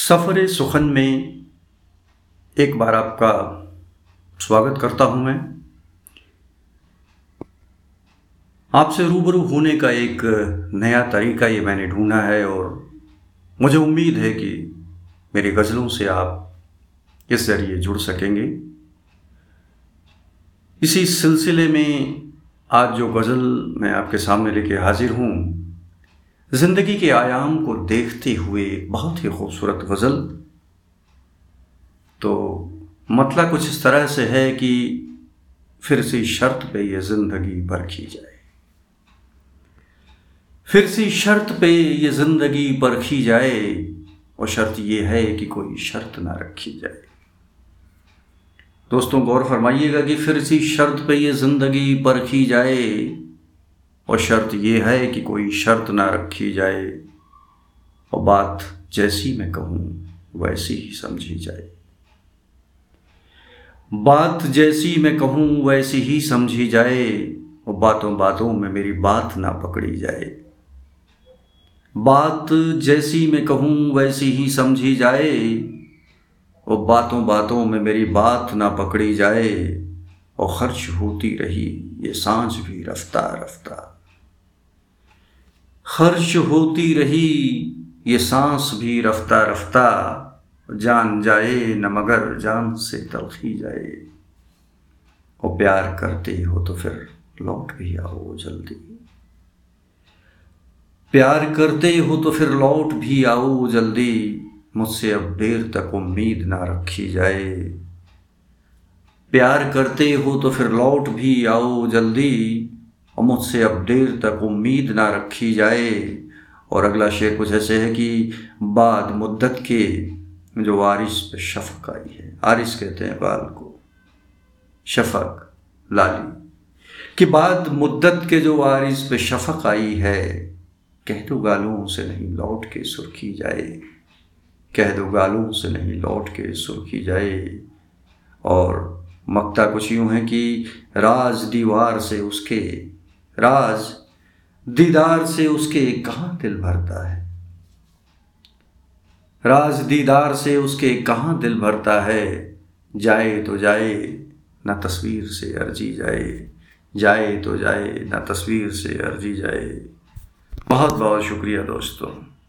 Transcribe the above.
सफ़र सुखन में एक बार आपका स्वागत करता हूँ मैं। आपसे रूबरू होने का एक नया तरीका ये मैंने ढूंढा है और मुझे उम्मीद है कि मेरी गज़लों से आप इस ज़रिए जुड़ सकेंगे। इसी सिलसिले में आज जो गज़ल मैं आपके सामने लेके हाजिर हूँ ज़िंदगी के आयाम को देखते हुए बहुत ही खूबसूरत गज़ल। तो मतलब कुछ इस तरह से है कि फिर सी शर्त पे ये ज़िंदगी परखी जाए। फिर सी शर्त पे ये ज़िंदगी परखी जाए और शर्त ये है कि कोई शर्त ना रखी जाए। दोस्तों, गौर फरमाइएगा कि फिर सी शर्त पे ये ज़िंदगी परखी जाए और शर्त यह है कि कोई शर्त ना रखी जाए। और बात जैसी मैं कहूँ, वैसी ही समझी जाए। बात जैसी मैं कहूँ, वैसी ही समझी जाए। और बातों बातों में मेरी बात ना पकड़ी जाए। बात जैसी मैं कहूँ, वैसी ही समझी जाए। और बातों बातों में मेरी बात ना पकड़ी जाए। और खर्च होती रही, ये साँझ भी रफ्ता रफ्ता खर्च होती रही, ये सांस भी रफ्ता रफ्ता जान जाए न मगर जान से तलखी जाए। और प्यार करते हो तो फिर लौट भी आओ जल्दी। प्यार करते हो तो फिर लौट भी आओ जल्दी, मुझसे अब देर तक उम्मीद ना रखी जाए। प्यार करते हो तो फिर लौट भी आओ जल्दी और मुझसे अब देर तक उम्मीद ना रखी जाए। और अगला शेर कुछ ऐसे है कि बाद मुद्दत के जो वारिस पे शफक आई है। आरिस कहते हैं बाल को। शफक, लाली। कि बाद मुद्दत के जो वारिस पे शफक आई है, कह दो गालों से नहीं लौट के सुर्खी जाए। कह दो गालों से नहीं लौट के सुर्खी जाए। और मकता कुछ यूँ है कि राज दीवार से उसके राज दीदार से उसके कहाँ दिल भरता है? राज दीदार से उसके कहाँ दिल भरता है? जाए तो जाए, ना तस्वीर से अर्जी जाए। जाए तो जाए, ना तस्वीर से अर्जी जाए। बहुत बहुत शुक्रिया दोस्तों।